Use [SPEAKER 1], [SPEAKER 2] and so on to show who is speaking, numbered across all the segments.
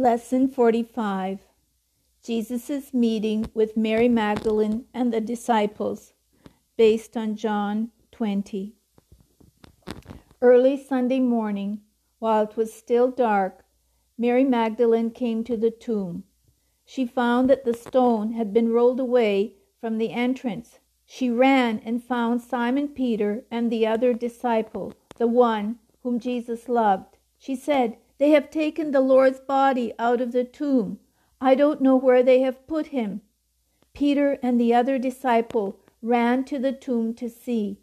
[SPEAKER 1] Lesson 45 Jesus' meeting with Mary Magdalene and the disciples, based on John 20. Early Sunday morning, while it was still dark, Mary Magdalene came to the tomb. She found that the stone had been rolled away from the entrance. She ran and found Simon Peter and the other disciple, the one whom Jesus loved. She said, they have taken the Lord's body out of the tomb. I don't know where they have put him. Peter and the other disciple ran to the tomb to see.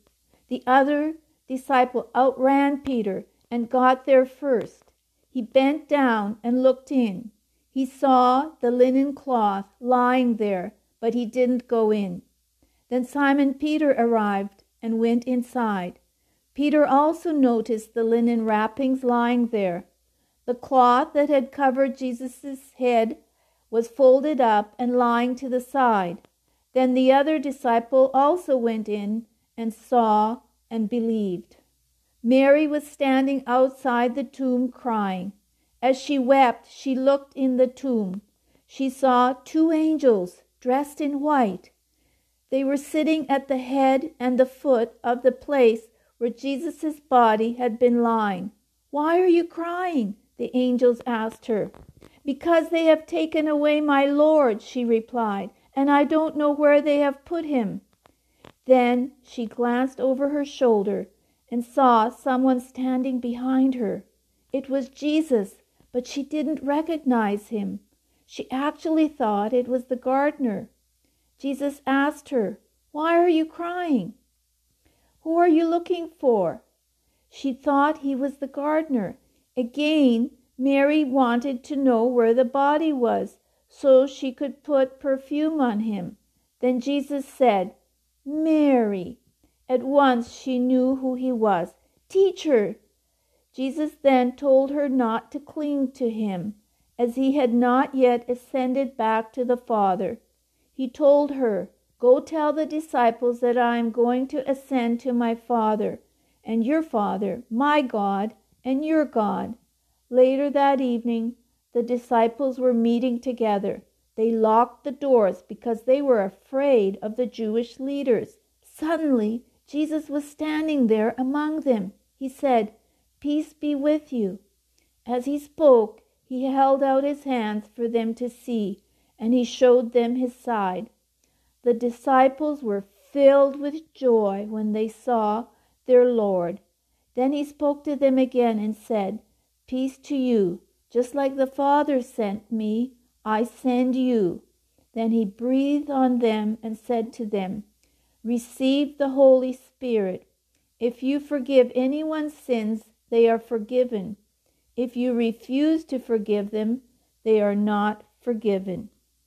[SPEAKER 1] The other disciple outran Peter and got there first. He bent down and looked in. He saw the linen cloth lying there, but he didn't go in. Then Simon Peter arrived and went inside. Peter also noticed the linen wrappings lying there the cloth that had covered Jesus' head was folded up and lying to the side. Then the other disciple also went in and saw and believed. Mary was standing outside the tomb crying. As she wept, she looked in the tomb. She saw two angels dressed in white. They were sitting at the head and the foot of the place where Jesus' body had been lying. Why are you crying? The angels asked her. Because they have taken away my Lord, she replied, and I don't know where they have put him. Then she glanced over her shoulder and saw someone standing behind her. It was Jesus, but she didn't recognize him. She actually thought it was the gardener. Jesus asked her, Why are you crying? Who are you looking for? She thought he was the gardener Again, Mary wanted to know where the body was so she could put perfume on him. Then Jesus said, Mary. At once she knew who he was. Teacher. Jesus then told her not to cling to him, as he had not yet ascended back to the Father. He told her, Go tell the disciples that I am going to ascend to my Father and your Father, my God and your God. Later that evening, the disciples were meeting together. They locked the doors because they were afraid of the Jewish leaders. Suddenly, Jesus was standing there among them. He said, Peace be with you. As he spoke, he held out his hands for them to see, and he showed them his side. The disciples were filled with joy when they saw their Lord. Then he spoke to them again and said, Peace to you. Just like the Father sent me, I send you. Then he breathed on them and said to them, Receive the Holy Spirit. If you forgive anyone's sins, they are forgiven. If you refuse to forgive them, they are not forgiven.